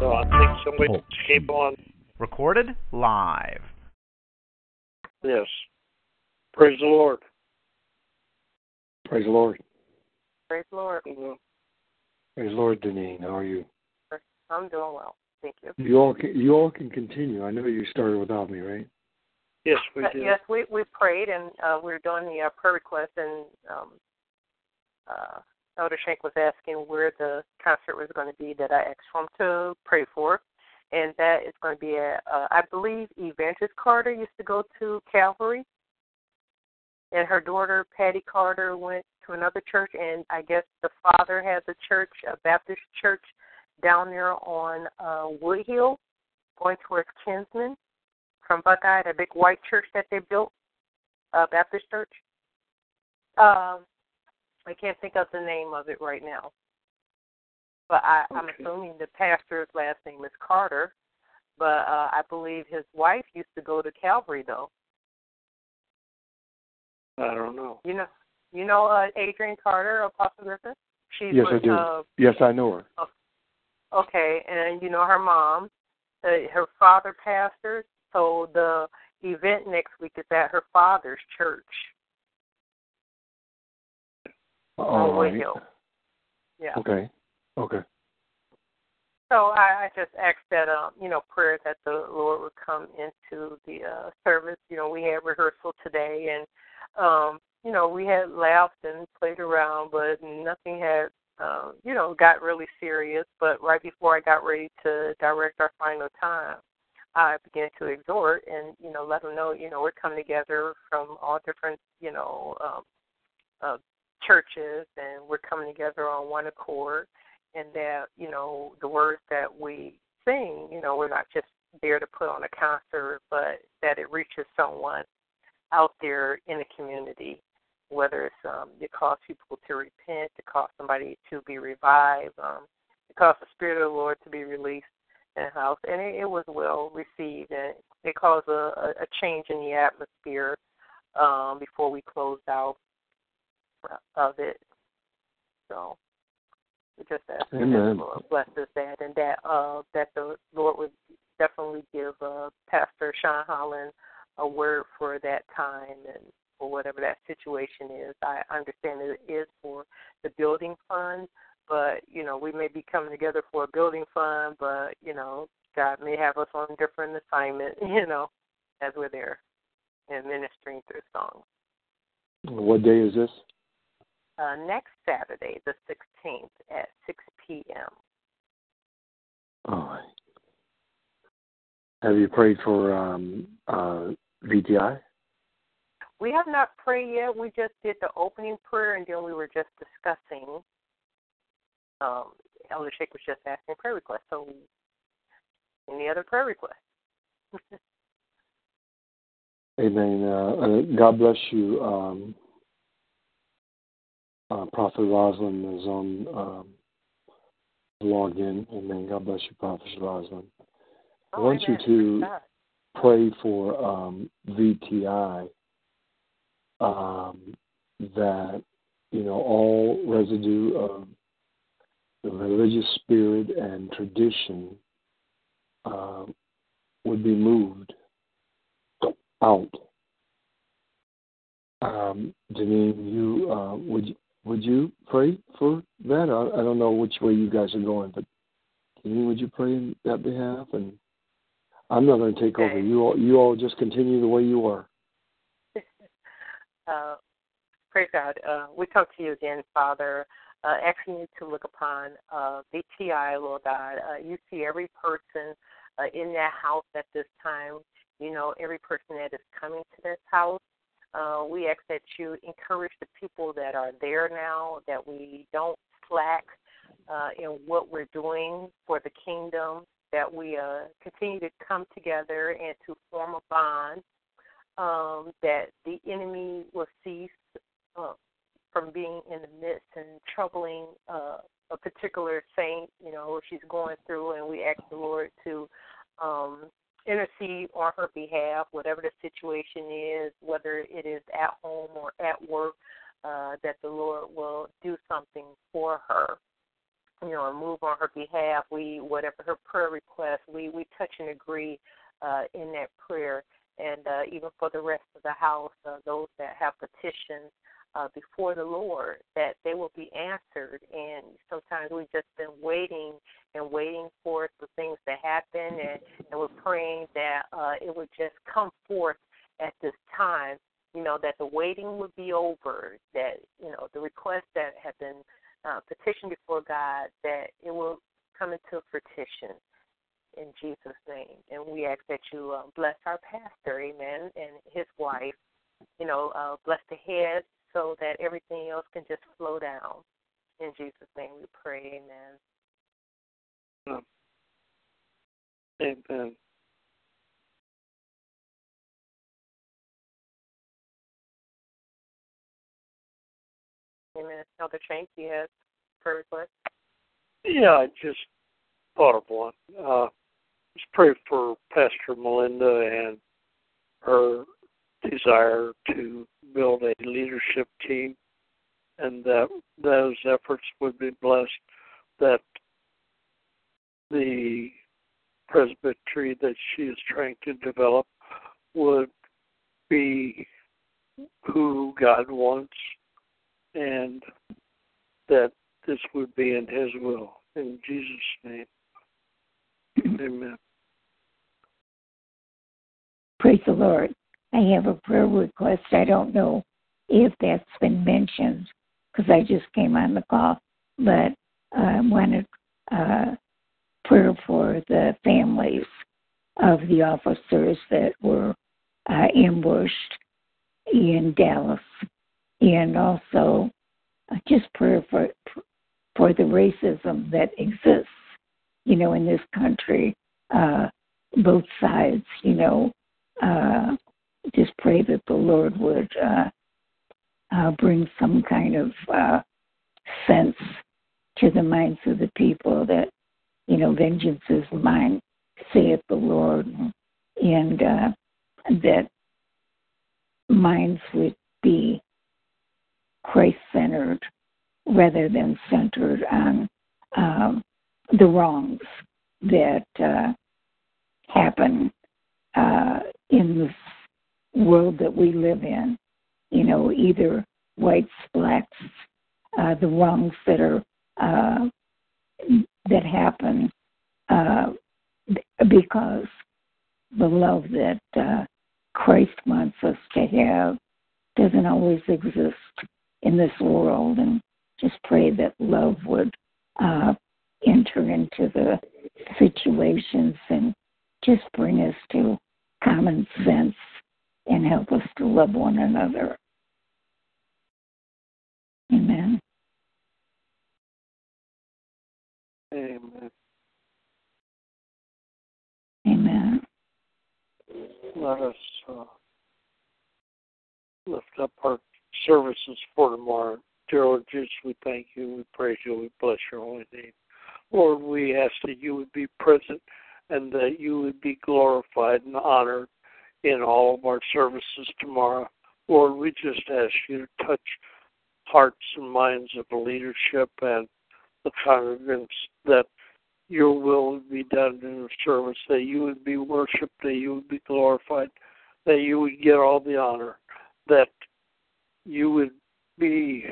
No, I think somebody came on. Recorded live. Yes. Praise the Lord. Praise the Lord. Praise the Lord. Mhm. Praise the Lord, Deneen. How are you? I'm doing well. Thank you. You all can, you all can continue. I know you started without me, right? Yes, we Uh, did. yes, we we prayed and uh, we were doing the uh, prayer request, and um, uh, Elder Shank was asking where the concert was going to be that I asked him to pray for, and that is going to be at uh, I believe Evangelist Carter used to go to Calvary, and her daughter Patty Carter went to another church, and I guess the father has a church, a Baptist church, down there on uh, Wood Hill, going towards Kinsman from Buckeye, the big white church that they built, uh, Baptist church. Um, I can't think of the name of it right now, but I, I'm assuming the pastor's last name is Carter. But uh, I believe his wife used to go to Calvary, though. I don't know. You know, you know uh, Adrian Carter, Apostle Griffin. She Yes, was, I do. Uh, Yes, I know her. Okay, and you know her mom, uh, her father pastors. So the event next week is at her father's church All right. Hill. Yeah. Okay. Okay. So I, I just asked that um, you know, prayer that the Lord would come into the uh service. You know, we had rehearsal today and um, you know, we had laughed and played around but nothing had um, you know, got really serious. But right before I got ready to direct our final time, I began to exhort and, you know, let them know, you know, we're coming together from all different, you know, um uh churches and we're coming together on one accord and that you know the words that we sing you know we're not just there to put on a concert but that it reaches someone out there in the community whether it's um it cause people to repent to cause somebody to be revived um it cause the spirit of the lord to be released in the house and it, it was well received and it caused a, a change in the atmosphere um before we closed out of it so we just ask that the. Lord blesses that and that uh that the Lord would definitely give uh Pastor Sean Holland a word for that time and for whatever that situation is. I understand it is for the building fund, but you know, we may be coming together for a building fund, but you know, God may have us on different assignment, you know, as we're there and ministering through songs. What day is this? Uh, next Saturday, the 16th at 6 p.m. All right. Have you prayed for um, uh, VTI? We have not prayed yet. We just did the opening prayer, and then we were just discussing. Um, Elder Shank was just asking prayer requests. So, any other prayer requests? Amen. Uh, uh, God bless you. Um, uh, Prophet Rosalind is on um, logged in. Amen. God bless you, Prophet Rosalind. I Oh, want you to pray for um, VTI um, that you know all residue of the religious spirit and tradition uh, would be moved out. Um, Janine, you uh, would you, would you pray for that? I, I don't know which way you guys are going, but Janine, would you pray in that behalf? And I'm not going to take over. You all, you all just continue the way you are. Uh, praise God. Uh, we come to you again, Father, uh, asking you to look upon uh, VTI, Lord God. Uh, you see every person uh, in that house at this time. You know every person that is coming to this house. Uh, we ask that you encourage the people that are there now, that we don't slack uh, in what we're doing for the kingdom, that we uh, continue to come together and to form a bond, um, that the enemy will cease uh, from being in the midst and troubling uh, a particular saint, you know, she's going through, and we ask the Lord to um, intercede on her behalf, whatever the situation is, whether it is at home or at work, uh, that the Lord will do something for her. You know, move on her behalf. We, whatever her prayer request, we we touch and agree uh, in that prayer, and uh, even for the rest of the house, uh, those that have petitions uh, before the Lord, that they will be answered. And sometimes we've just been waiting and waiting for the things to happen, and, and we're praying that uh, it would just come forth at this time. You know that the waiting would be over. That you know the requests that have been uh, petitioned before God, that it will come into fruition in Jesus' name. And we ask that you uh, bless our pastor, Amen, and his wife. You know, uh, bless the head so that everything else can just flow down. In Jesus' name we pray, amen. Amen. Amen. Elder Shank, you have prayer request? Yeah, I just thought of one. Uh, just pray for Pastor Melinda and her desire to build a leadership team and that those efforts would be blessed, that the presbytery that she is trying to develop would be who God wants and that this would be in His will. In Jesus' name. Amen. Praise the Lord. I have a prayer request. I don't know if that's been mentioned because I just came on the call, but I wanted uh, prayer for the families of the officers that were uh, ambushed in Dallas, and also uh, just prayer for for the racism that exists, you know, in this country, uh, both sides, you know. Just pray that the Lord would uh, uh, bring some kind of uh, sense to the minds of the people that, you know, vengeance is mine, saith the Lord, and uh, that minds would be Christ centered rather than centered on um, the wrongs that uh, happen uh, in this world that we live in. You know, either whites, blacks, uh, the wrongs that are uh, that happen uh, because the love that uh, Christ wants us to have doesn't always exist in this world, and just pray that love would uh, enter into the situations and just bring us to common sense and help us to love one another. Amen. Amen. Amen. Let us uh, lift up our services for tomorrow. Dear Lord Jesus, we thank you, we praise you, we bless your holy name. Lord, we ask that you would be present and that you would be glorified and honored in all of our services tomorrow. Lord, we just ask you to touch hearts and minds of the leadership and the congregants that your will would be done in the service, that you would be worshiped, that you would be glorified, that you would get all the honor, that you would be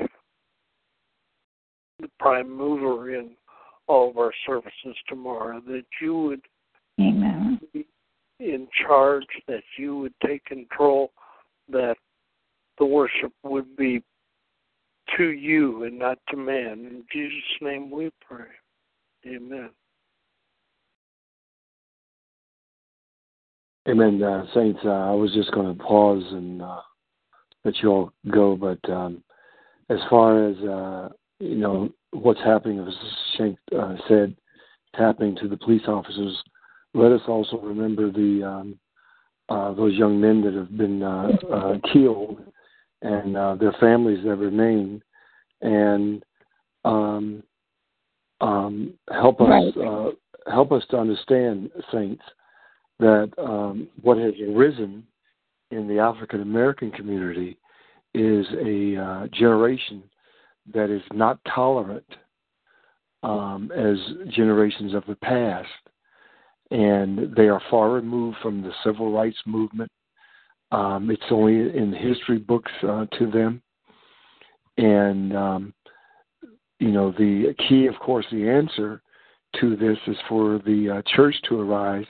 the prime mover in all of our services tomorrow, that you would in charge, that you would take control, that the worship would be to you and not to man. In Jesus' name we pray. Amen. Amen, uh, saints. Uh, I was just going to pause and uh, let you all go, but um, as far as uh, you know what's happening, as Shank uh, said, happening to the police officers. Let us also remember the um, uh, those young men that have been uh, uh, killed and uh, their families that remain, and um, um, help us Right. uh, help us to understand, saints, that um, what has arisen in the African American community is a uh, generation that is not tolerant um, as generations of the past, and they are far removed from the civil rights movement. Um, it's only in history books uh, to them, and um, you know the key, of course, the answer to this is for the uh, church to arise,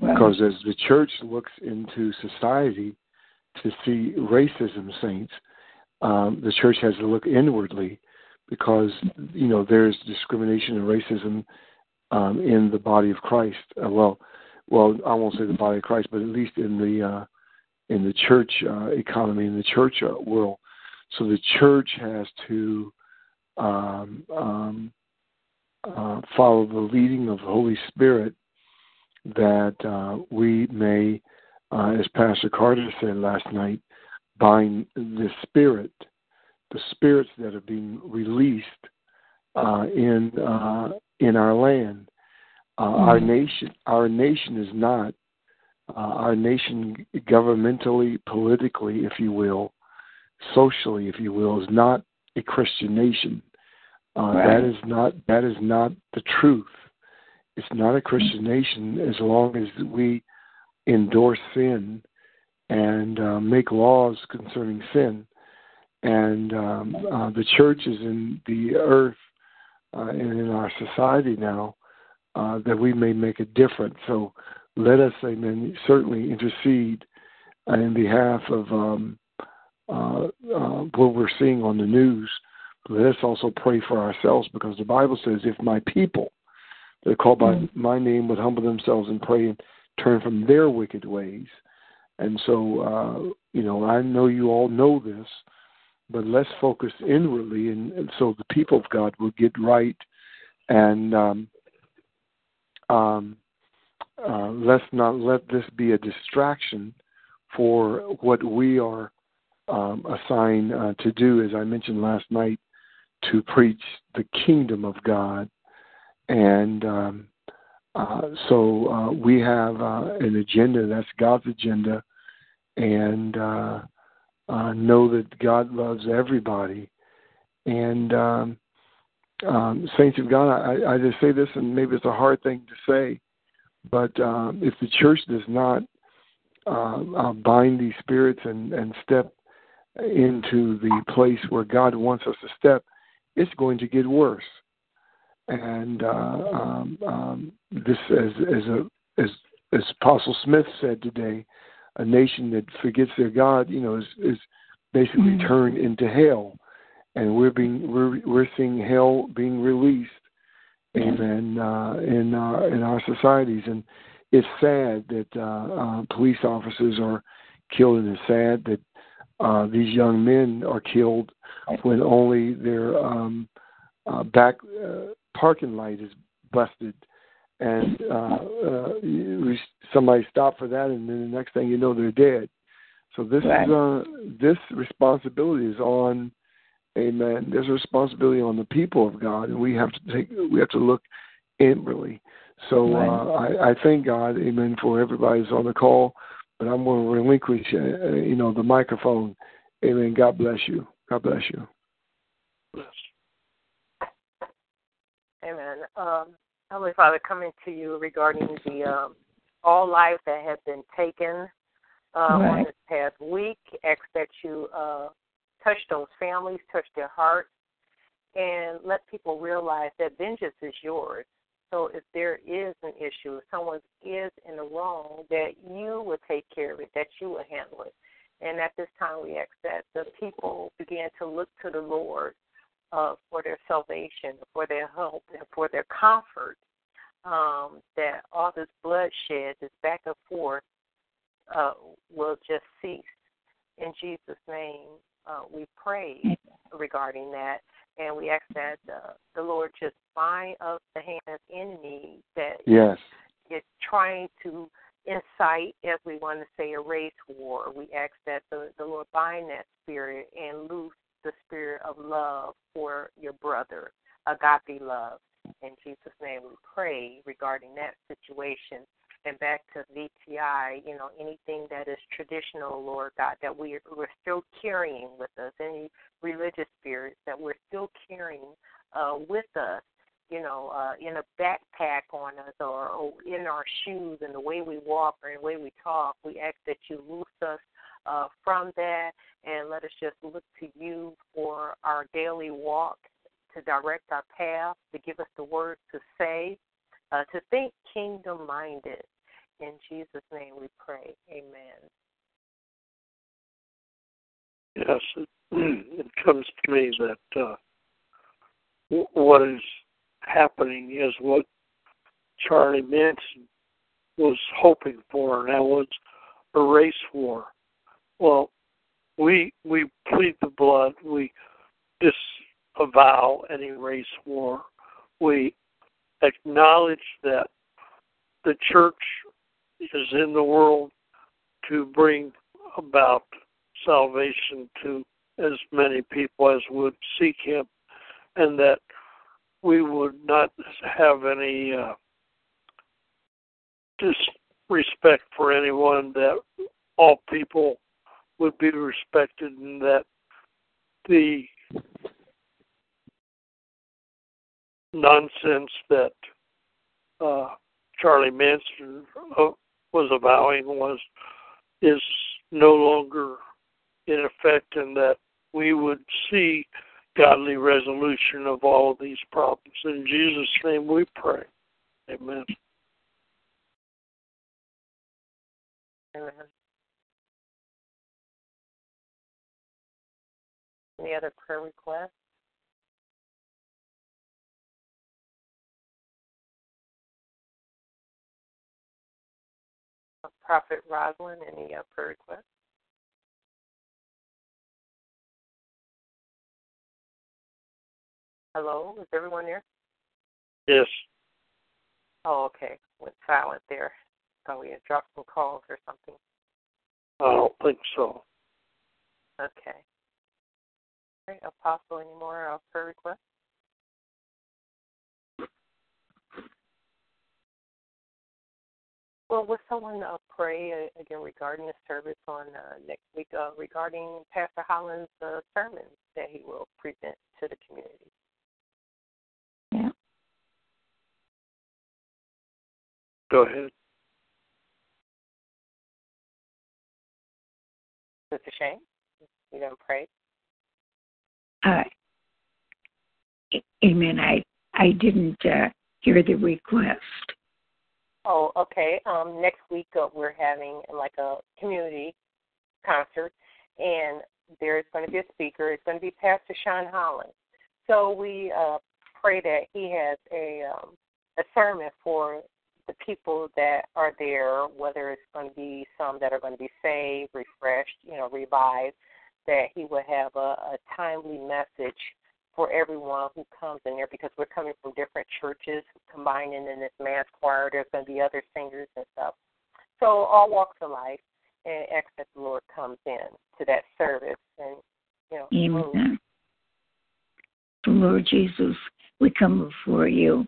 Right. because as the church looks into society to see racism, saints, um, the church has to look inwardly because you know there's discrimination and racism um, in the body of Christ. Uh, well, well, I won't say the body of Christ, but at least in the uh, in the church uh, economy, in the church uh, world. So the church has to um, um, uh, follow the leading of the Holy Spirit that uh, we may, uh, as Pastor Carter said last night, bind the spirit, the spirits that are being released uh, in uh, in our land. Uh, Our nation, our nation is not uh, our nation governmentally, politically, if you will, socially, if you will, is not a Christian nation. Uh, Right. That is not that is not the truth. It's not a Christian nation as long as we endorse sin and uh, make laws concerning sin. And um, uh, the church is in the earth uh, and in our society now uh, that we may make a difference. So let us, amen, certainly intercede in behalf of um, uh, uh, what we're seeing on the news. Let us also pray for ourselves because the Bible says, if my people that are called by my name would humble themselves and pray and turn from their wicked ways. And so, uh, you know, I know you all know this, but let's focus inwardly, and, so the people of God will get right. And um, um, uh, let's not let this be a distraction for what we are um, assigned uh, to do, as I mentioned last night, to preach the kingdom of God. And um, uh, so uh, we have uh, an agenda, that's God's agenda, and uh, know that God loves everybody. And um, um, saints of God, I, I just say this, and maybe it's a hard thing to say, but um, if the church does not uh, uh, bind these spirits and, and step into the place where God wants us to step, it's going to get worse. And uh, um, um, this, as as a as as Apostle Smith said today, a nation that forgets their God, you know, is is basically Mhm. turned into hell, and we're being we're we're seeing hell being released, amen, uh, in our in our societies, and it's sad that uh, uh, police officers are killed, and it's sad that uh, these young men are killed when only their um, uh, back uh, parking light is busted, and uh, uh, somebody stopped for that, and then the next thing you know, they're dead. So this Right. is uh, this responsibility is on, Amen. There's a responsibility on the people of God, and we have to take we have to look inwardly. So uh, I, I thank God, Amen, for everybody who's on the call. But I'm going to relinquish, uh, uh, you know, the microphone. Amen. God bless you. God bless you. Amen. Um, Heavenly Father, coming to you regarding the um, all lives that have been taken uh, on this past week, ask that you uh, touch those families, touch their hearts, and let people realize that vengeance is yours. So if there is an issue, if someone is in the wrong, that you will take care of it, that you will handle it. And at this time, we ask that the people begin to look to the Lord uh, for their salvation, for their help, and for their comfort. Um, that all this bloodshed, this back and forth, uh, will just cease. In Jesus' name, uh, we pray regarding that. And we ask that uh, the Lord just bind up the hand of enemy that yes. is trying to incite, as we want to say, a race war. We ask that the, the Lord bind that spirit and loose the spirit of love for your brother, agape love. In Jesus' name we pray regarding that situation. And back to VTI, you know, anything that is traditional, Lord God, that we, we're still carrying with us, any religious spirits that we're still carrying uh, with us, you know, uh, in a backpack on us or, or in our shoes and the way we walk or the way we talk, we ask that you loose us uh, from that and let us just look to you for our daily walk to direct our path, to give us the words to say, uh, to think kingdom minded. In Jesus' name we pray. Amen. Yes, it, it comes to me that uh, what is happening is what Charlie Manson was hoping for, and that was a race war. Well, we we plead the blood. We disavow any race war. We acknowledge that the church is in the world to bring about salvation to as many people as would seek Him, and that we would not have any uh, disrespect for anyone. That all people would be respected, and that the nonsense that uh, Charlie Manson uh, was avowing was is no longer in effect, and that we would see godly resolution of all of these problems. In Jesus' name we pray. Amen. Amen. Any other prayer requests? Prophet Rosalind, any uh, prayer requests? Hello, is everyone there? Yes. Oh, okay. Went silent there. Thought we had dropped some calls or something. I don't think so. Okay. All right, Apostle, any more uh, prayer requests? Well, will someone uh, pray uh, again regarding the service on uh, next week uh, regarding Pastor Holland's uh, sermon that he will present to the community? Yeah. Go ahead. Sister Shane, you going to pray? Uh, amen. I I didn't uh, hear the request. Oh, okay. Um, next week uh, we're having like a community concert, and there's going to be a speaker. It's going to be Pastor Sean Holland. So we uh, pray that he has a um, a sermon for the people that are there, whether it's going to be some that are going to be saved, refreshed, you know, revived, that he will have a, a timely message for everyone who comes in there because we're coming from different churches combining in this mass choir. There's going to be other singers and stuff. So all walks of life and ask that the Lord comes in to that service and you know. Amen. Lord Jesus, we come before you,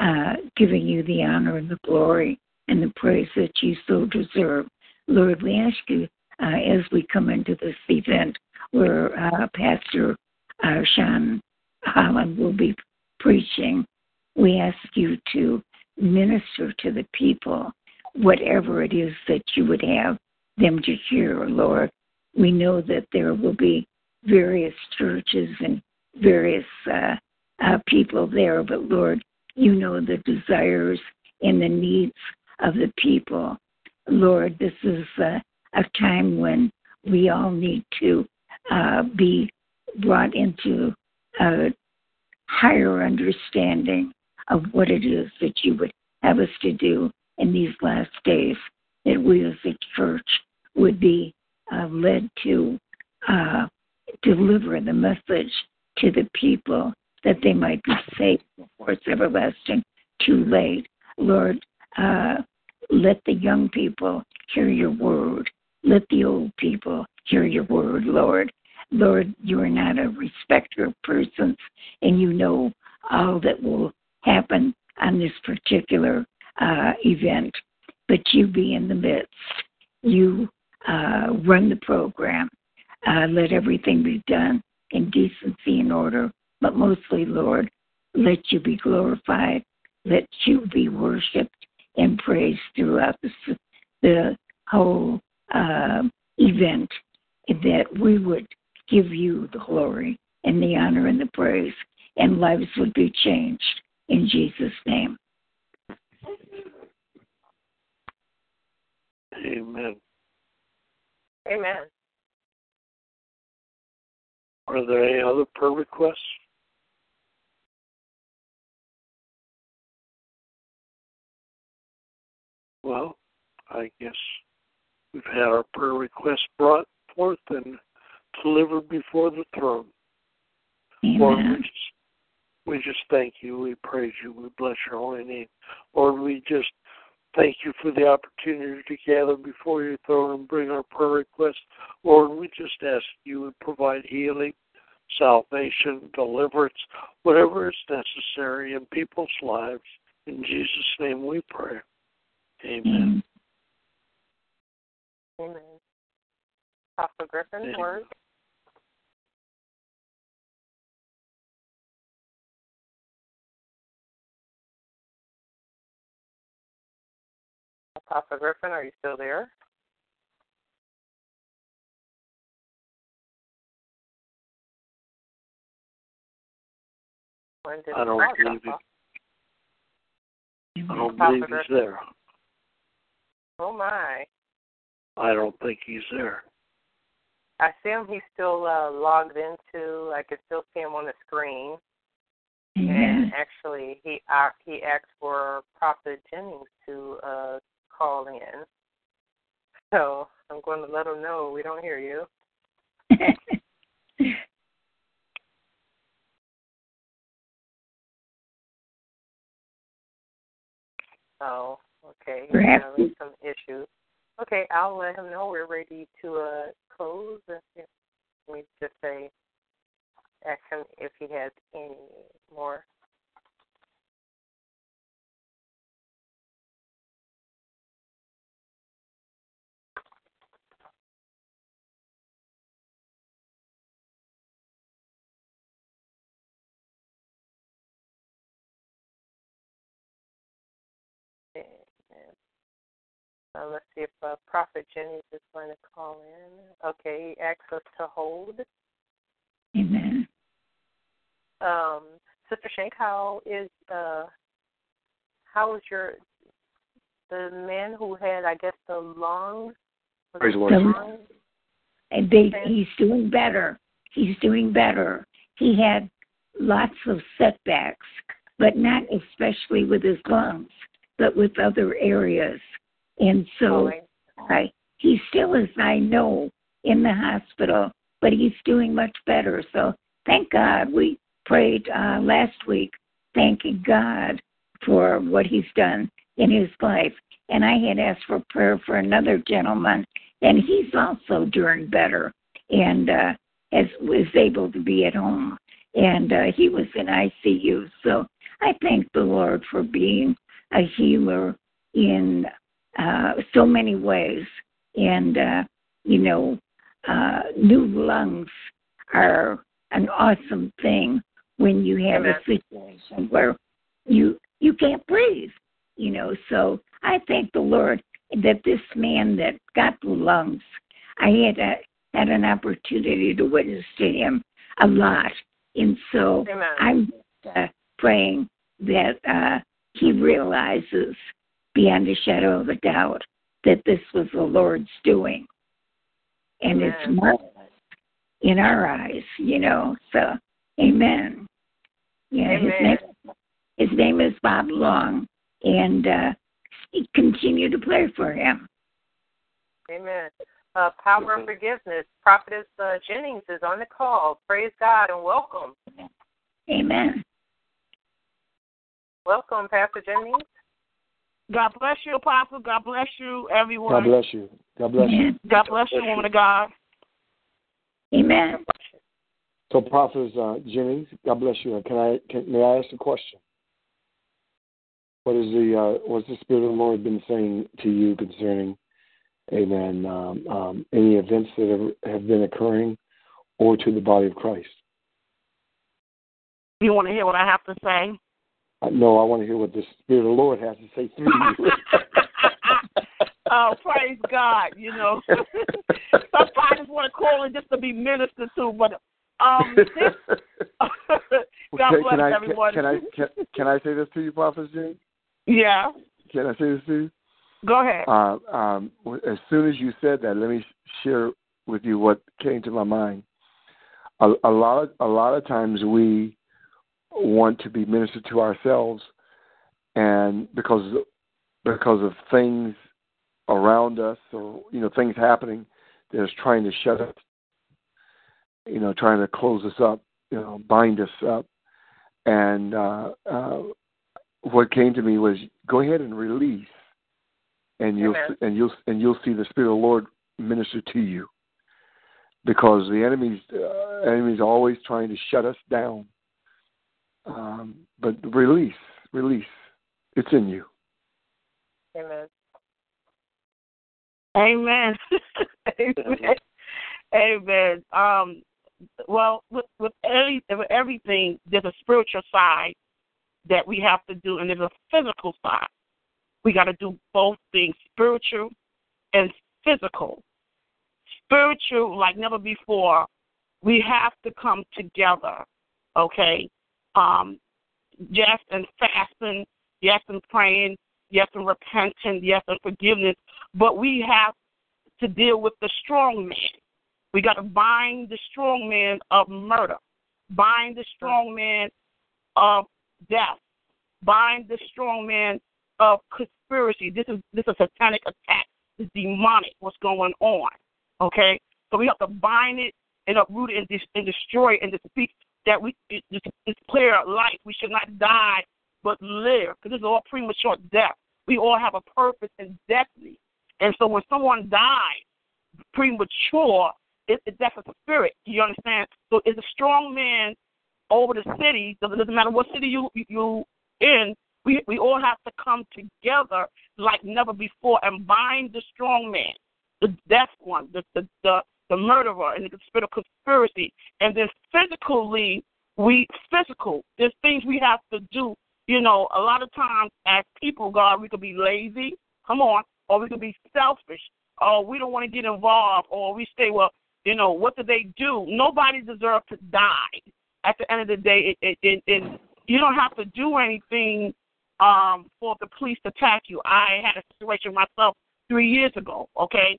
uh, giving you the honor and the glory and the praise that you so deserve. Lord, we ask you uh, as we come into this event where uh, Pastor uh, Sean Holland will be preaching, we ask you to minister to the people, whatever it is that you would have them to hear, Lord. We know that there will be various churches and various uh, uh, people there, but Lord, you know the desires and the needs of the people. Lord, this is uh, a time when we all need to uh, be brought into a higher understanding of what it is that you would have us to do in these last days, that we as a church would be uh, led to uh, deliver the message to the people that they might be saved before it's everlasting too late. Lord, uh, let the young people hear your word. Let the old people hear your word, Lord. Lord, you are not a respecter of persons, and you know all that will happen on this particular uh, event. But you be in the midst. You uh, run the program. Uh, let everything be done in decency and order, but mostly, Lord, let you be glorified. Let you be worshiped and praised throughout the, the whole uh, event, that we would give you the glory and the honor and the praise, and lives would be changed in Jesus' name. Amen. Amen. Are there any other prayer requests? Well, I guess we've had our prayer requests brought forth and delivered before the throne. Amen. Lord, we just, we just thank you. We praise you. We bless your holy name. Lord, we just thank you for the opportunity to gather before your throne and bring our prayer requests. Lord, we just ask you would provide healing, salvation, deliverance, whatever is necessary in people's lives. In Jesus' name we pray. Amen. Amen. Apostle Griffin, Amen. word. Apostle Griffin, are you still there? When did I don't believe it. I don't believe he's there. Oh my! I don't think he's there. I see him. He's still uh, logged into. I can still see him on the screen. And actually, he uh, he asked for Prophet Jennings to uh, call in. So I'm going to let him know we don't hear you. Oh, okay. He's Perhaps having some issues. Okay, I'll let him know we're ready to uh close. Let me just say, ask him if he has any more. Uh, let's see if uh, Prophet Jennings is going to call in. Okay, he asks us to hold. Amen. Um, Sister Shank, how is uh, how is your the man who had I guess the lungs? was Praise the Lord. the The- lungs? And they, he's doing better. He's doing better. He had lots of setbacks, but not especially with his lungs, but with other areas. And so Alright. I, he still is, I know, in the hospital, but he's doing much better. So thank God. We prayed uh, last week, thanking God for what he's done in his life. And I had asked for prayer for another gentleman, and he's also doing better and uh, as was able to be at home. And uh, he was in ICU. So I thank the Lord for being a healer in uh, so many ways. And, uh, you know, uh, new lungs are an awesome thing when you have Amen. a situation where you you can't breathe, you know. So I thank the Lord that this man that got the lungs, I had a, had an opportunity to witness to him a lot, and so Amen. I'm uh, praying that uh, he realizes beyond a shadow of a doubt that this was the Lord's doing, and Amen. it's marvelous in our eyes, you know. So, Amen. Yeah, his name his name is Bob Long, and uh, continue to pray for him. Amen. uh, Power of Forgiveness. Prophetess uh, Jennings is on the call. Praise God and welcome. Amen. Welcome, Pastor Jennings. God bless you, Apostle. God bless you, everyone. God bless you. God bless you. God bless you, woman of God. Amen. So, Prophet uh, Jennings, God bless you. Can I? Can, may I ask a question? What is the uh, what's the Spirit of the Lord been saying to you concerning, Amen? Um, um, any events that have, have been occurring, or to the body of Christ? You want to hear what I have to say? Uh, no, I want to hear what the Spirit of the Lord has to say through you. oh, praise God! You know, sometimes I just want to call in just to be ministered to, but um, this, God can, bless can I, everyone. Can, can I can, can I say this to you, Prophet Jane? Yeah. Can I say this to you? Go ahead. Uh, um, as soon as you said that, let me share with you what came to my mind. A, a lot of a lot of times we want to be ministered to ourselves, and because because of things around us or you know things happening that's trying to shut us, you know, trying to close us up, you know, bind us up, and uh, uh, what came to me was go ahead and release, and you'll Amen. and you'll and you'll see the Spirit of the Lord minister to you, because the enemy's uh, enemy's always trying to shut us down. Um, but release, release, it's in you. Amen. Amen. Amen. Amen. Um, well, with with, any, with everything, there's a spiritual side that we have to do, and there's a physical side. We got to do both things, spiritual and physical. Spiritual, like never before, we have to come together. Okay, um, yes, and fasting, yes, and praying, yes, and repenting, yes, and forgiveness. But we have to deal with the strong man. We got to bind the strong man of murder, bind the strong man of death, bind the strong man of conspiracy. This is this is a satanic attack. It's demonic. What's going on? Okay, so we have to bind it and uproot it and, dis- and destroy it and speak that we it's, it's clear life. We should not die but live because this is all premature death. We all have a purpose and destiny, and so when someone dies premature, it, it, that's a spirit. You understand? So it's a strong man over the city. Doesn't, doesn't matter what city you you in. We we all have to come together like never before and bind the strong man, the death one, the the the, the murderer, and the spirit of conspiracy. And then physically, we physical. There's things we have to do. You know, a lot of times as people, God, we could be lazy. Come on, or we could be selfish. Or we don't want to get involved, or we say, well, you know, what did they do? Nobody deserves to die. At the end of the day, it, it, you don't have to do anything um, for the police to attack you. I had a situation myself three years ago. Okay,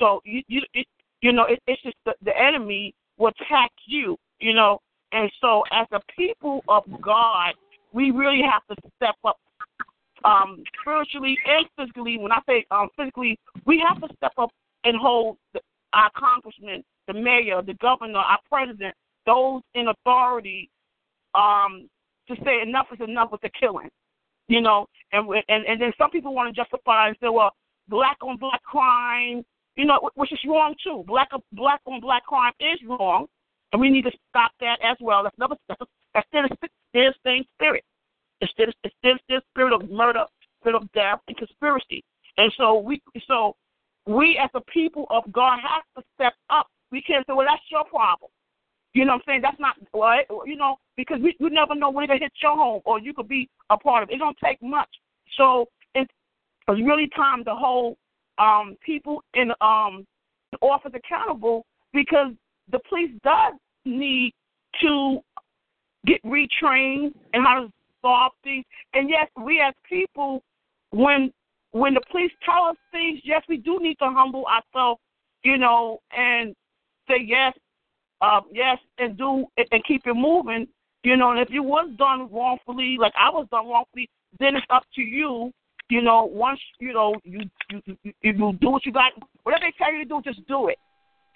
so you you it, you know it, it's just the, the enemy will attack you. You know, and so as a people of God, we really have to step up um, spiritually and physically. When I say um, physically, we have to step up and hold the, our accomplishment, the mayor, the governor, our president, those in authority, um, to say enough is enough with the killing, you know, and and and then some people want to justify and say, well, black on black crime, you know, which is wrong too. Black uh, black on black crime is wrong, and we need to stop that as well. That's another that's still still same spirit. It's still it's still still spirit of murder, spirit of death, and conspiracy. And so we so we as a people of God have to step up. We can't say, well, that's your problem. You know what I'm saying? That's not right. You know, because we you never know when it hit your home or you could be a part of it. It don't take much. So it's, it's really time to hold um, people in um, office accountable because the police does need to get retrained and how to solve things. And yes, we as people, when when the police tell us things, yes, we do need to humble ourselves, you know, and say yes, uh, yes, and do and keep it moving, you know. And if you was done wrongfully, like I was done wrongfully, then it's up to you You know, once you know you you you, you do what you got, whatever they tell you to do, just do it.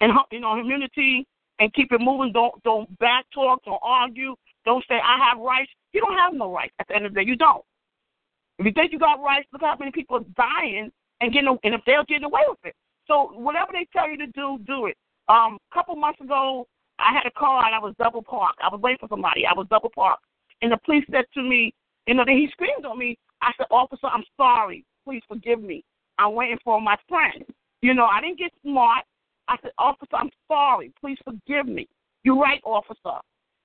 And you know, humility and keep it moving. Don't don't back talk. Don't argue. Don't say I have rights. You don't have no rights. At the end of the day, you don't. If you think you got rights, look how many people are dying and getting and if they're getting away with it. So whatever they tell you to do, do it. Um, a couple months ago, I had a car and I was double parked. I was waiting for somebody. I was double parked, and the police said to me, you know, then he screamed on me. I said, officer, I'm sorry. Please forgive me. I'm waiting for my friend. You know, I didn't get smart. I said, officer, I'm sorry. Please forgive me. You're right, officer.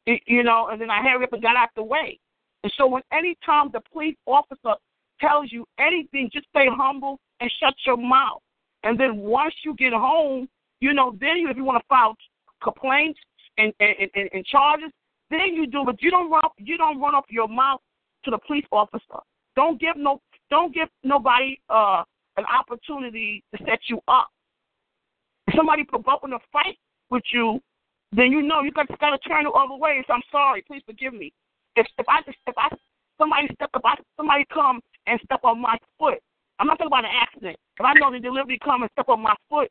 You know, and then I hurried up and got out the way. And so when any time the police officer tells you anything, just stay humble and shut your mouth. And then once you get home, you know, then you, if you want to file complaints and, and, and, and charges, then you do. But you don't run you don't run up your mouth to the police officer. Don't give no don't give nobody uh, an opportunity to set you up. If somebody provoking a fight with you, then you know you got got to turn the other way say, "I'm sorry, please forgive me." If if I if I somebody step if I somebody come and step on my foot, I'm not talking about an accident. If I know the delivery come and step on my foot,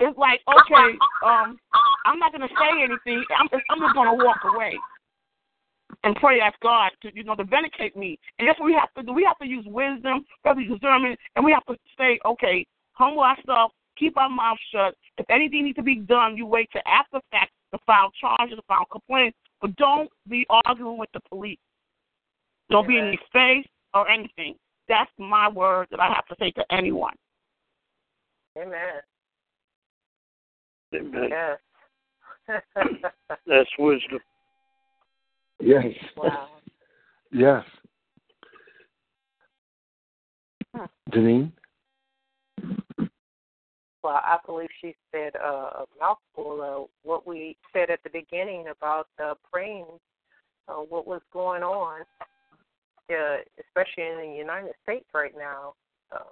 it's like okay, um, I'm not gonna say anything. I'm just, I'm just gonna walk away and pray ask God to you know to vindicate me. And that's what we have to do. We have to use wisdom, we have to use discernment, and we have to say, okay, humble ourselves, keep our mouth shut. If anything needs to be done, you wait to after the fact to file charges, to file complaints, but don't be arguing with the police. Don't Amen. be in their face or anything. That's my word that I have to say to anyone. Amen. Amen. Yes. That's wisdom. Yes. Wow. yes. Huh. Janine? Well, I believe she said uh, a mouthful of what we said at the beginning about uh, praying uh, what was going on, uh, especially in the United States right now, uh,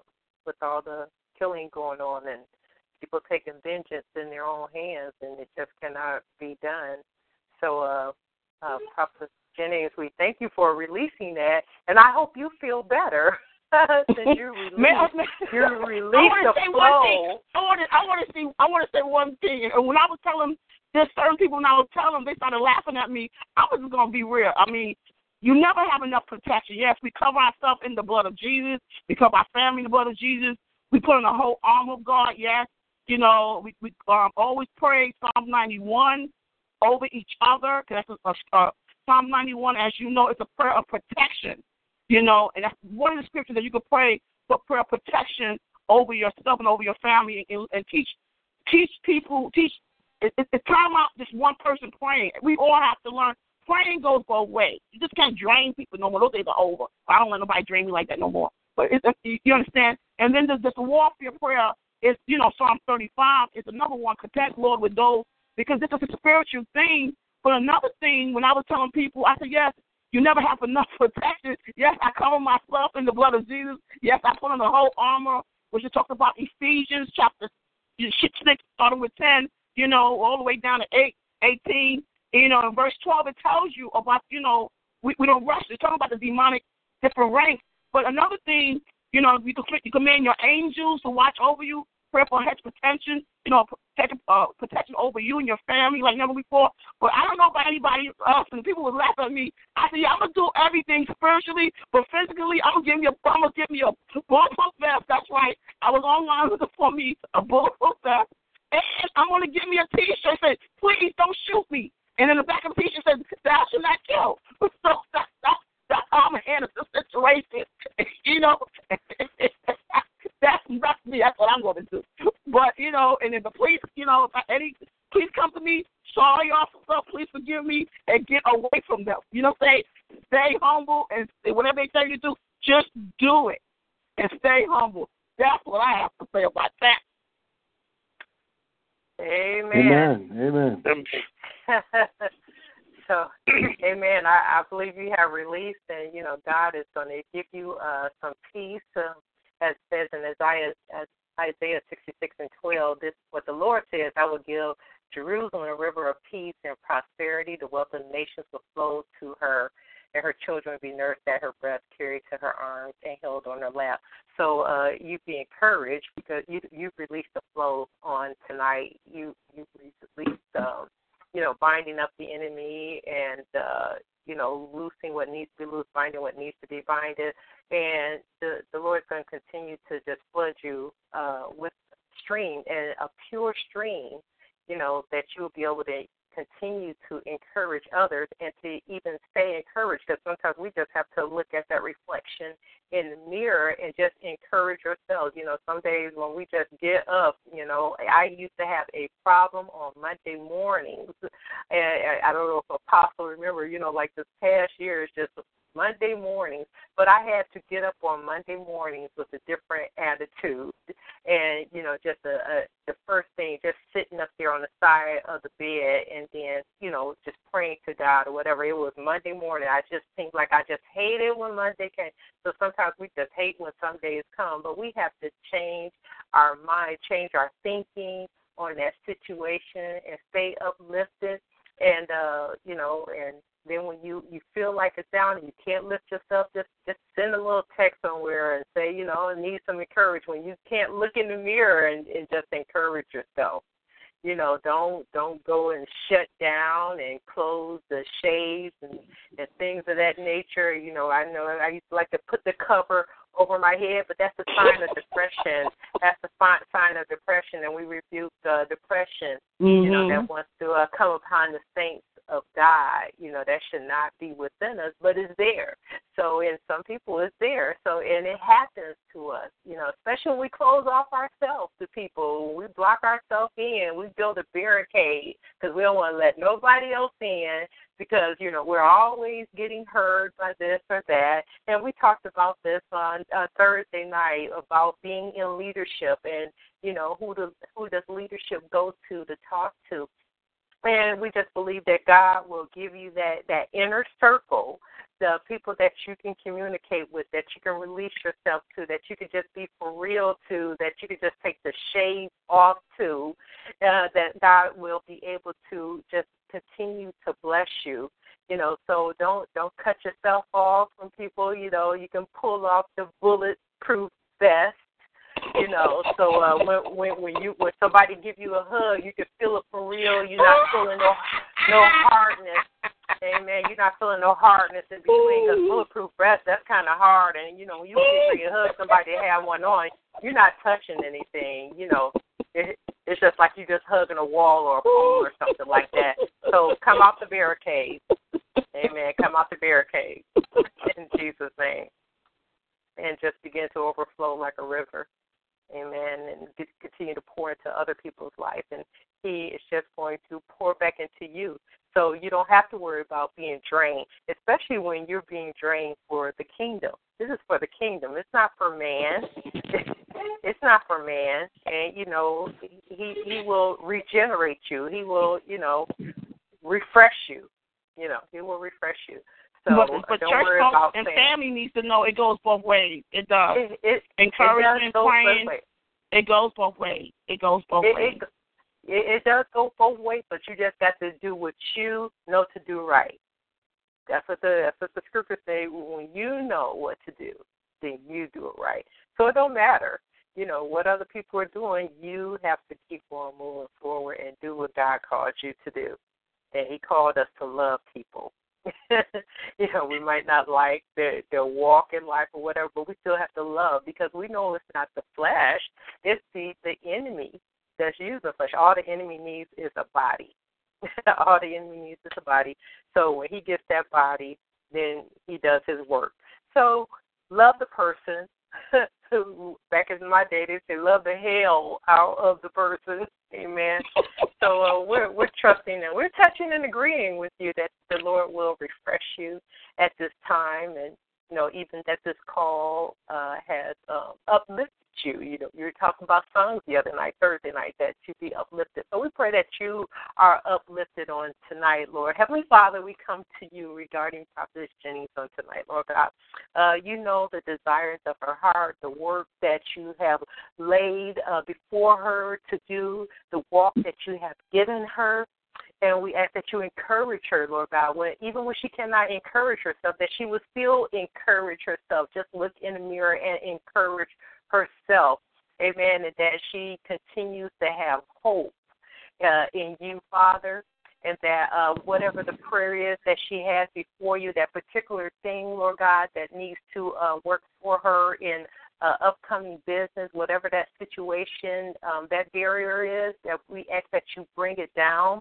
with all the killing going on and people taking vengeance in their own hands, and it just cannot be done. So, uh, uh, Prophet Jennings, we thank you for releasing that, and I hope you feel better. you you released the flow. I want to, I want to see, I want to say one thing. And when I was telling there's certain people, when I was telling them, they started laughing at me. I was just gonna be real. I mean, you never have enough protection. Yes, we cover ourselves in the blood of Jesus. We cover our family in the blood of Jesus. We put on the whole armor of God. Yes, you know, we, we um, always pray Psalm 91 over each other. Cause that's a, a, Psalm 91, as you know, it's a prayer of protection. You know, and that's one of the scriptures that you can pray for prayer of protection over yourself and over your family, and, and teach teach people teach. It, it, it's time out just one person praying. We all have to learn. Praying goes both ways. You just can't drain people no more. Those days are over. I don't let nobody drain me like that no more. But it's, uh, you understand? And then there's this warfare prayer it's you know Psalm 35 is another one. Protect Lord with those because this is a spiritual thing. But another thing, when I was telling people, I said yes, you never have enough protection. Yes, I cover myself in the blood of Jesus. Yes, I put on the whole armor, which is talked about Ephesians chapter six, starting with ten, you know, all the way down to eight, eighteen. You know, in verse twelve, it tells you about you know we, we don't rush. It's talking about the demonic different ranks. But another thing you know, you command your angels to watch over you, pray for hedge protection, you know, protect, uh, protection over you and your family like never before. But I don't know about anybody else, and people would laugh at me. I said, yeah, I'm gonna do everything spiritually, but physically, I'm gonna give you a, I'm gonna give me a bulletproof vest. That's right. I was online looking for me a bulletproof vest, and I'm gonna give me a T-shirt that says, please don't shoot me. And in the back of the T-shirt says, thou shalt not kill. So that's that's that's how I'm handle the situation. You know, that's that's me. That's what I'm going to do. But you know, and if the police, you know, any please come to me, sorry officer, please forgive me, and get away from them. You know, say stay humble and whatever they tell you to do, just do it and stay humble. That's what I have to say about that. Amen. Amen. Amen. So, Amen. I, I believe you have released, and you know God is going to give you uh, some peace, uh, as says in Isaiah, as Isaiah 66 and 12. This what the Lord says: I will give Jerusalem a river of peace and prosperity. The wealth of nations will flow to her. and her children would be nursed at her breast, carried to her arms, and held on her lap. So uh, you be encouraged because you you released the flow on tonight. You you released um, you know binding up the enemy and uh, you know loosing what needs to be loose, binding what needs to be binded, and the the Lord's going to continue to just flood you uh, with stream and a pure stream. You know that you'll be able to continue to encourage others and to even stay encouraged because sometimes we just have to look at that reflection in the mirror and just encourage ourselves. You know, some days when we just get up, you know, I used to have a problem on Monday mornings. And I don't know if Apostle remember, you know, like this past year is just Monday mornings, but I had to get up on Monday mornings with a different attitude, and you know, just a, a the first thing, just sitting up there on the side of the bed, and then you know, just praying to God or whatever. It was Monday morning. I just think like I just hated when Monday came. So sometimes we just hate when some days come, but we have to change our mind, change our thinking on that situation, and stay uplifted and uh you know and then when you you feel like it's down and you can't lift yourself, just just send a little text somewhere and say, you know, I need some encouragement. When you can't look in the mirror and, and just encourage yourself. You know, don't don't go and shut down and close the shades and and things of that nature. You know, I know I used to like to put the cover over my head, but that's a sign of depression. That's a sign of depression, and we rebuke uh, depression. Mm-hmm. You know that wants to uh, come upon the saints of God, you know, that should not be within us, but it's there. So in some people it's there. So and it happens to us, you know, especially when we close off ourselves to people. we block ourselves in, we build a barricade because we don't want to let nobody else in because, you know, we're always getting hurt by this or that. And we talked about this on uh, Thursday night about being in leadership and, you know, who does who does leadership go to to talk to and we just believe that God will give you that that inner circle, the people that you can communicate with, that you can release yourself to, that you can just be for real to, that you can just take the shade off to, uh, that God will be able to just continue to bless you. You know, so don't don't cut yourself off from people. You know, you can pull off the bulletproof vest you know. So uh, when when when you when somebody give you a hug, you can feel it for real. You're not feeling no no hardness. Amen. You're not feeling no hardness in between because bulletproof vest that's kind of hard, and you know when you when you hug somebody that have one on, you're not touching anything. You know, it, it's just like you just hugging a wall or a pole or something like that. So come off the barricade. Amen. Come off the barricade in Jesus' name, and just begin to overflow like a river and continue to pour into other people's life. And He is just going to pour back into you. So you don't have to worry about being drained, especially when you're being drained for the kingdom. This is for the kingdom. It's not for man. it's not for man. And you know, he he will regenerate you. He will, you know, refresh you. You know, he will refresh you. So but, but don't church worry folks about and family needs to know it goes both ways. It does. It, it, Encouragement, it does praying. It goes both ways. It goes both It, ways. it, it, it does go both ways, but you just got to do what you know to do right. That's what the that's what the scriptures say. When you know what to do, then you do it right. So it don't matter, you know, what other people are doing. You have to keep on moving forward and do what God called you to do. And He called us to love people. you know, we might not like their their walk in life or whatever, but we still have to love because we know it's not the flesh; it's the the enemy that's using the flesh. All the enemy needs is a body. All the enemy needs is a body. So when he gets that body, then he does his work. So love the person. back in my day they say love the hell out of the person. Amen. So uh, we're we're trusting and we're touching and agreeing with you that the Lord will refresh you at this time, and you know even that this call uh, has uh, uplifted you. You know, you were talking about songs the other night, Thursday night, that you be uplifted. So we pray that you are uplifted on tonight, Lord. Heavenly Father, we come to you regarding Prophetess Jennings on tonight, Lord God. Uh, you know the desires of her heart, the work that you have laid uh, before her to do, the walk that you have given her. And we ask that you encourage her, Lord God, when even when she cannot encourage herself, that she will still encourage herself. Just look in the mirror and encourage herself. Amen. And that she continues to have hope uh, in you, Father and that uh, whatever the prayer is that she has before you, that particular thing, Lord God, that needs to uh, work for her in uh, upcoming business, whatever that situation, um, that barrier is, that we ask that you bring it down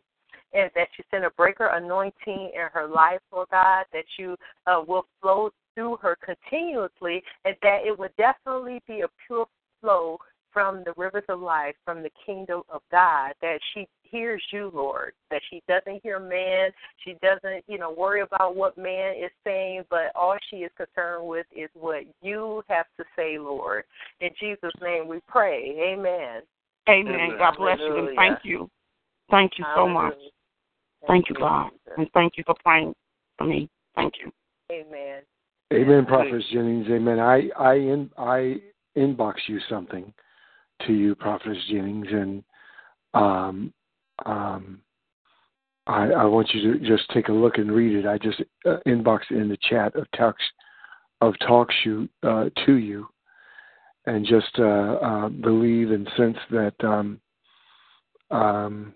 and that you send a breaker anointing in her life, Lord God, that you uh, will flow through her continuously, and that it would definitely be a pure flow from the rivers of life, from the kingdom of God, that she hears you, Lord, that she doesn't hear man, she doesn't, you know, worry about what man is saying, but all she is concerned with is what you have to say, Lord. In Jesus' name we pray. Amen. Amen. Amen. God bless Hallelujah. you and thank you. Thank you so much. Thank you, God. And thank you for praying for me. Thank you. Amen. Amen, Prophet Jennings. Amen. I I in I inbox you something to you, Prophet Jennings, and um, um, I, I want you to just take a look and read it. I just uh, inboxed in the chat of talks of talk shoot uh, to you, and just uh, uh, believe and sense that um, um,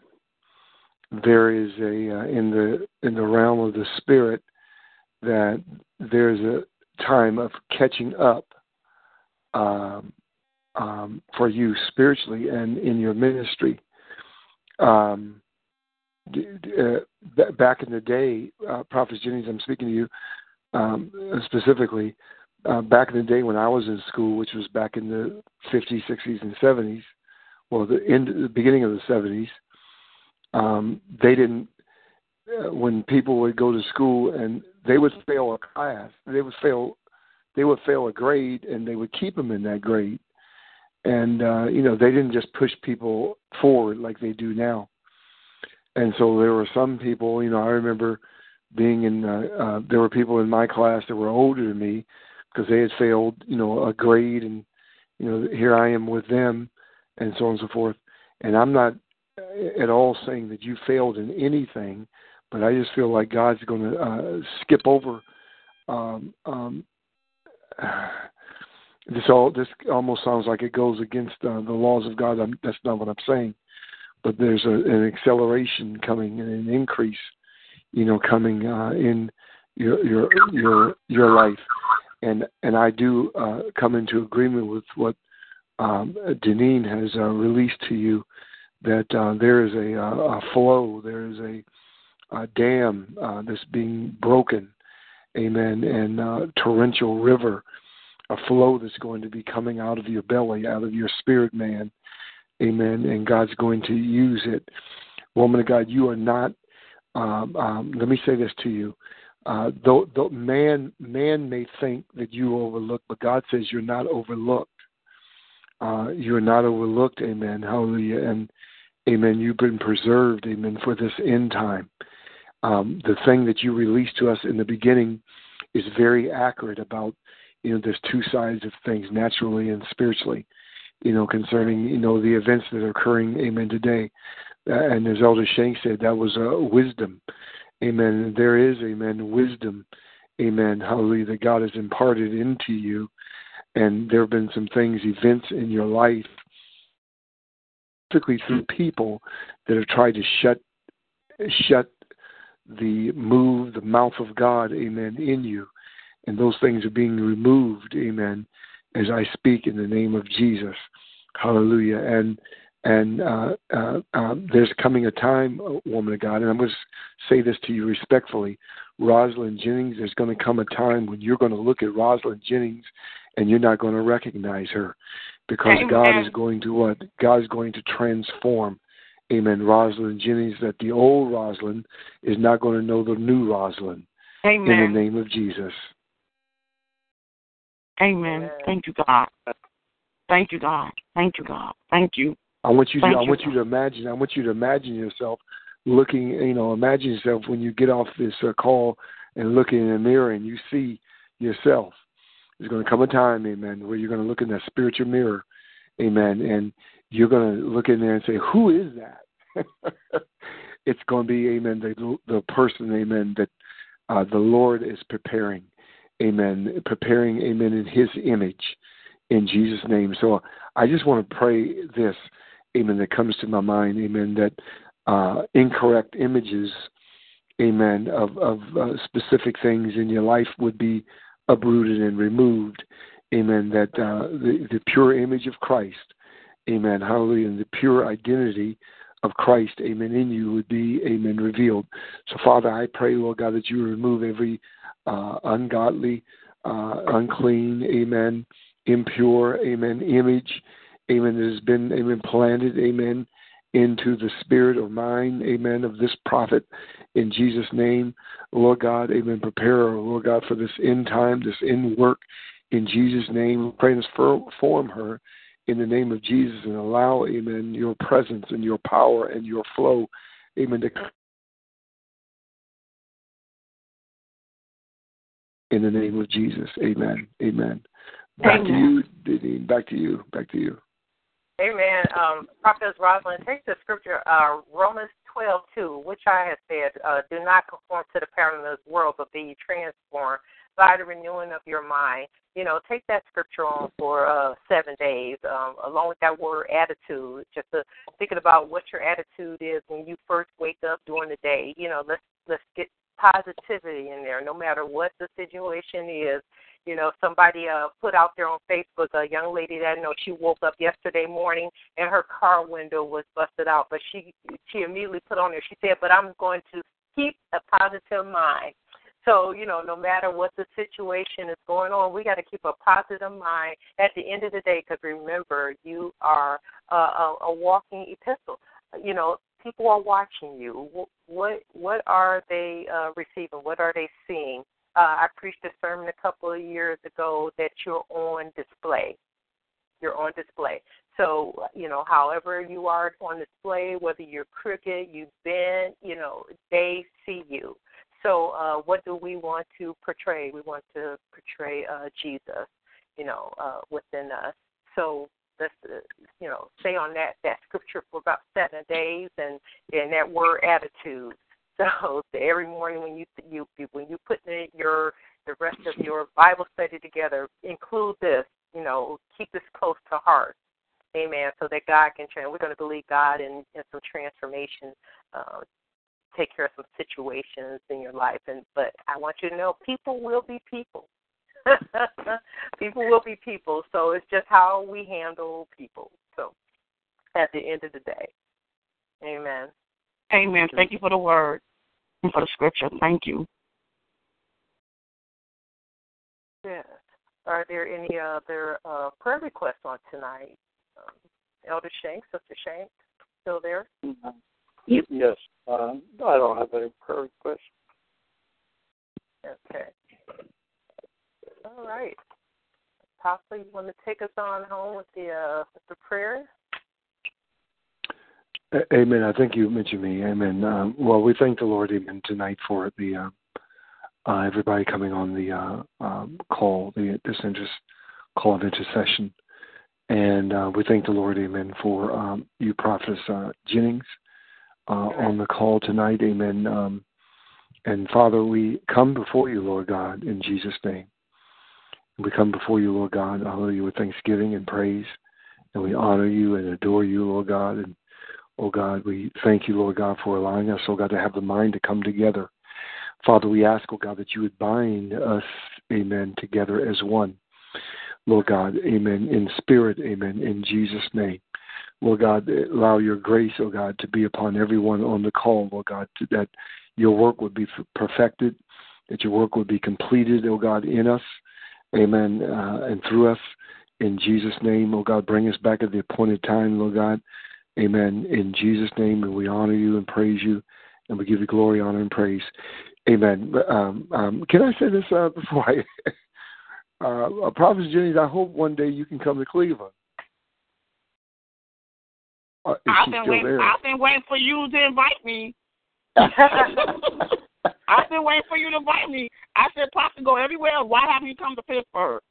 there is a uh, in the in the realm of the spirit that there's a time of catching up um, um, for you spiritually and in your ministry. Um, uh, back in the day, uh, Prophet Jennings, I'm speaking to you um, specifically. Uh, back in the day when I was in school, which was back in the 50s, 60s, and 70s, well, the end, the beginning of the 70s, um, they didn't. Uh, when people would go to school and they would fail a class, they would fail, they would fail a grade, and they would keep them in that grade and uh, you know they didn't just push people forward like they do now. And so there were some people, you know, I remember being in. Uh, uh, there were people in my class that were older than me because they had failed, you know, a grade, and you know here I am with them, and so on and so forth. And I'm not at all saying that you failed in anything, but I just feel like God's going to uh, skip over um, um, this all this almost sounds like it goes against uh, the laws of God. I'm, that's not what I'm saying, but there's a, an acceleration coming and an increase, you know, coming uh, in your your your your life, and and I do uh, come into agreement with what um, Deneen has uh, released to you, that uh, there is a, a flow, there is a, a dam uh, that's being broken, amen, and uh, torrential river a flow that's going to be coming out of your belly, out of your spirit, man. Amen. And God's going to use it. Woman of God, you are not. Um, um, let me say this to you. Uh, though, man, man may think that you overlooked, but God says you're not overlooked. Uh, you're not overlooked. Amen. Hallelujah. And Amen. You've been preserved. Amen. For this end time. Um, the thing that you released to us in the beginning is very accurate about you know there's two sides of things naturally and spiritually you know concerning you know the events that are occurring amen today uh, and as elder shank said that was uh, wisdom amen there is amen wisdom amen hallelujah that god has imparted into you and there have been some things events in your life particularly through people that have tried to shut shut the move the mouth of god amen in you and those things are being removed, amen, as I speak in the name of Jesus. Hallelujah. And and uh, uh, um, there's coming a time, uh, woman of God, and I'm going to say this to you respectfully. Rosalind Jennings, there's going to come a time when you're going to look at Rosalind Jennings and you're not going to recognize her because Amen. God is going to what? God is going to transform. Amen. Rosalind Jennings, that the old Rosalind is not going to know the new Rosalind. Amen. In the name of Jesus. Amen. Thank you, God. Thank you, God. Thank you, God. Thank you. I want you. To, Thank I want God. you to imagine. I want you to imagine yourself looking. You know, imagine yourself when you get off this uh, call and looking in the mirror and you see yourself. There's going to come a time, Amen, where you're going to look in that spiritual mirror, Amen, and you're going to look in there and say, "Who is that?" it's going to be, amen, the, the person, amen, that uh, the Lord is preparing, amen, preparing, amen, in his image in Jesus' name. So I just want to pray this, amen, that comes to my mind, amen, that uh, incorrect images, amen, of, of uh, specific things in your life would be uprooted and removed, amen, that uh, the, the pure image of Christ, amen, hallelujah, and the pure identity of Christ, amen, in you would be, amen, revealed. So, Father, I pray, Lord God, that you remove every uh, ungodly, uh, unclean, amen, impure, amen, image, amen, that has been, amen, planted, amen, into the spirit or mind, amen, of this prophet in Jesus' name. Lord God, amen. Prepare her, Lord God, for this end time, this end work in Jesus' name. Transform her in the name of Jesus and allow, amen, your presence and your power and your flow, amen, to in the name of Jesus. Amen. Amen. Back Amen. to you, Deneen. Back to you. Back to you. Amen. Um, Prophet Rosalind, take the scripture, uh, Romans twelve two, which I have said, uh, do not conform to the pattern of this world, but be transformed by the renewing of your mind. You know, take that scripture on for uh, seven days, um, along with that word attitude. Just uh, thinking about what your attitude is when you first wake up during the day. You know, let's let's get positivity in there, no matter what the situation is. You know, somebody uh, put out there on Facebook a young lady that I know she woke up yesterday morning and her car window was busted out, but she she immediately put on there. She said, "But I'm going to keep a positive mind." So, you know, no matter what the situation is going on, we got to keep a positive mind at the end of the day because remember, you are a, a, a walking epistle. You know, people are watching you. What what are they uh, receiving? What are they seeing? Uh, I preached a sermon a couple of years ago that you're on display. You're on display. So, you know, however you are on display, whether you're crooked, you've been, you know, they see you. So, uh, what do we want to portray? We want to portray uh, Jesus, you know, uh, within us. So let's, uh, you know, stay on that that scripture for about seven days, and and that word attitude. So every morning when you you when you put in your the rest of your Bible study together, include this. You know, keep this close to heart. Amen. So that God can change. We're going to believe God in, in some transformation uh, take care of some situations in your life. And but I want you to know, people will be people. people will be people. So it's just how we handle people. So at the end of the day, Amen. Amen. Thank you for the word and for the scripture. Thank you. Yes. Are there any other uh, prayer requests on tonight? Um, Elder Shanks, Sister Shank, still there? Mm-hmm. Yes. Uh, I don't have any prayer requests. Okay. All right. Apostle, you want to take us on home with the uh, with the prayer? Amen. I think you mentioned me. Amen. Um, well, we thank the Lord, Amen, tonight for the uh, uh, everybody coming on the uh, um, call, the this interest call of intercession, and uh, we thank the Lord, Amen, for um, you, Prophetess uh, Jennings, uh, on the call tonight, Amen. Um, and Father, we come before you, Lord God, in Jesus' name. We come before you, Lord God, hallelujah, with thanksgiving and praise, and we honor you and adore you, Lord God, and Oh God, we thank you, Lord God, for allowing us, oh God, to have the mind to come together. Father, we ask, oh God, that you would bind us, amen, together as one. Lord God, amen, in spirit, amen, in Jesus' name. Lord God, allow your grace, oh God, to be upon everyone on the call, Lord God, that your work would be perfected, that your work would be completed, oh God, in us, amen, uh, and through us. In Jesus' name, oh God, bring us back at the appointed time, Lord God. Amen. In Jesus' name, and we honor you and praise you, and we give you glory, honor, and praise. Amen. Um, um, can I say this uh, before I? Uh, Prophet Jennings, I hope one day you can come to Cleveland. Uh, I've been waiting. There? I've been waiting for you to invite me. I've been waiting for you to invite me. I said, Pastor, go everywhere. Why haven't you come to Pittsburgh?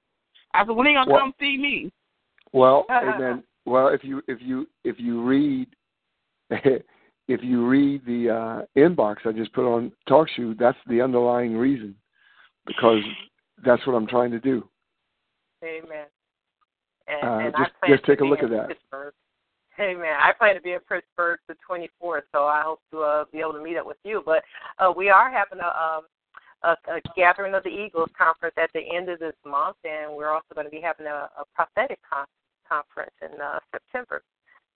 I said, when are you gonna well, come see me? Well, amen. Well, if you if you if you read if you read the uh, inbox I just put on TalkShoe, that's the underlying reason because that's what I'm trying to do. Amen. And, Uh, and just I plan just take to a look at that. Pittsburgh. Amen. I plan to be in Pittsburgh the 24th, so I hope to uh, be able to meet up with you. But uh, we are having a, um, a, a gathering of the Eagles conference at the end of this month, and we're also going to be having a, a prophetic con- conference in uh, September.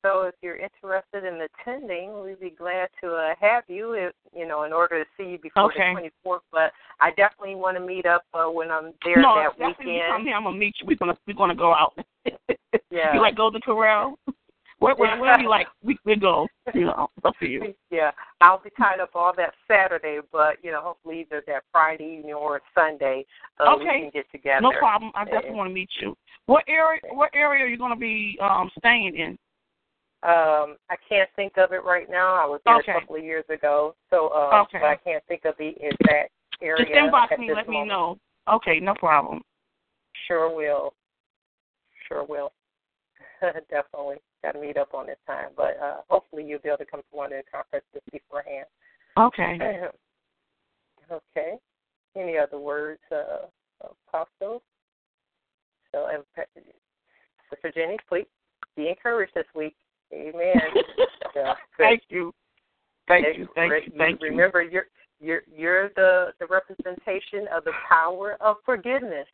So if you're interested in attending, we'd be glad to uh, have you. If, you know, in order to see you before Okay. the 24th. But I definitely want to meet up uh, when I'm there no, that definitely you come weekend. here. I'm gonna meet you. We're gonna we're gonna go out. Yeah. You like Golden Corral? Where, where you like? We we go. You know, up to you. Yeah, I'll be tied up all that Saturday, but you know, hopefully either that Friday evening or Sunday, uh, we Okay. can get together. No problem. I definitely want to meet you. What area? What area are you going to be um staying in? Um, I can't think of it right now. I was there Okay. a couple of years ago, so uh, Okay. but I can't think of the exact area. Just inbox me. Let me moment. know. Okay, no problem. Sure will. Sure will. Definitely got to meet up on this time, but uh, hopefully you'll be able to come to one of the conferences beforehand. Okay. okay. Any other words, uh, Apostle? So, and Sister Jenny, please be encouraged this week. Amen. Thank you. Thank you. Thank you. Thank you. Remember, you're you're you're the the representation of the power of forgiveness.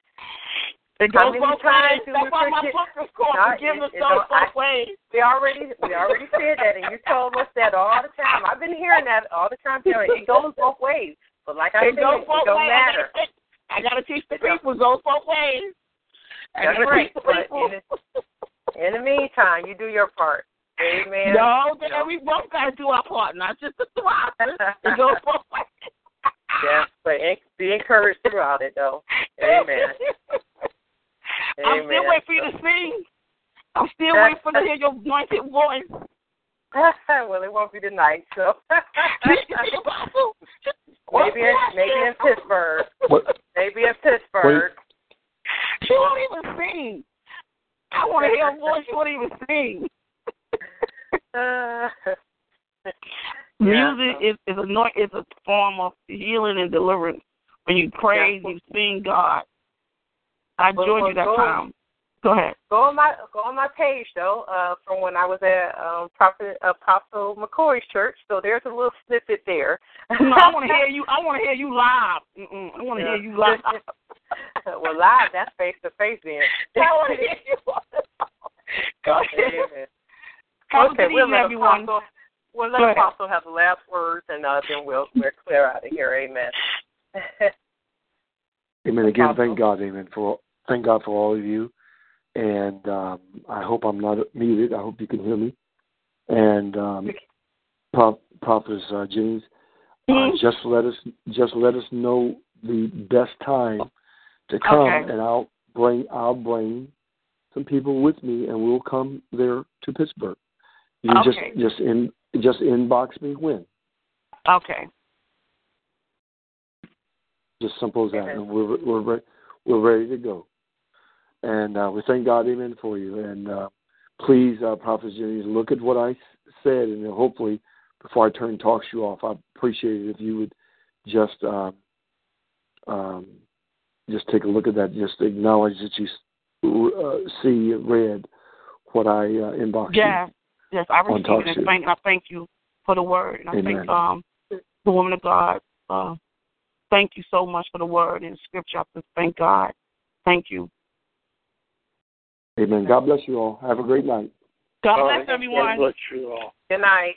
It goes both ways. That's we why my book is called No, Forgiveness Goes Both Ways. We already we already said that, and you told us that all the time. I've been hearing that all the time. Terry. It goes both ways, but like I It said, goes it don't ways. matter. I gotta teach the people. It goes both ways. Gotta right, but people. in the, in the meantime, you do your part. Amen. No, then No. we both gotta do our part, not just the thrive. It goes both ways. Yeah, but be encouraged throughout it, though. Amen. I'm still waiting for you to sing. I'm still waiting for to hear your anointed voice. well, it won't be tonight, so maybe in, maybe in Pittsburgh. What? Maybe in Pittsburgh. She won't even sing. I want to hear her voice. She won't even sing. Uh, Music is is a no- is a form of healing and deliverance. When you praise, you sing God. I Well, enjoyed well, you that go- time. Go ahead. go on my go on my page though, uh, from when I was at um, Prophet Apostle McCoy's church. So there's a little snippet there. No, I want to hear you. I want to hear you live. Mm-mm, I want to hear you live. well, live that's face to face then. I want to hear you. Go ahead. Amen. Have a okay, good we'll evening, let everyone. Apostle, we'll let Go ahead. Apostle have the last words, and uh, then we'll we're clear out of here. Amen. Amen. Again, Apostle. thank God, Amen. For thank God for all of you, and um, I hope I'm not muted. I hope you can hear me. And um, Pro- Prophetess uh, Jennings, uh, Mhm. just let us just let us know the best time to come, Okay. and I'll bring I'll bring some people with me, and we'll come there to Pittsburgh. You Okay. just just in just inbox me when. Okay. Just simple as that. And we're we're re- we're ready to go. And uh, we thank God, Amen, for you. And uh, please, uh, Prophet Jennings, look at what I said, and hopefully, before I turn TalkShoe off, I appreciate it if you would just um, um, just take a look at that. Just acknowledge that you uh, see read what I uh, inboxed Yeah. Yes, I received it. And thank, I thank you for the word. And I Amen. thank um, the woman of God. Uh, thank you so much for the word and scripture. I just thank God. Thank you. Amen. God bless you all. Have a great night. God All bless right. everyone. God bless you all. Good night.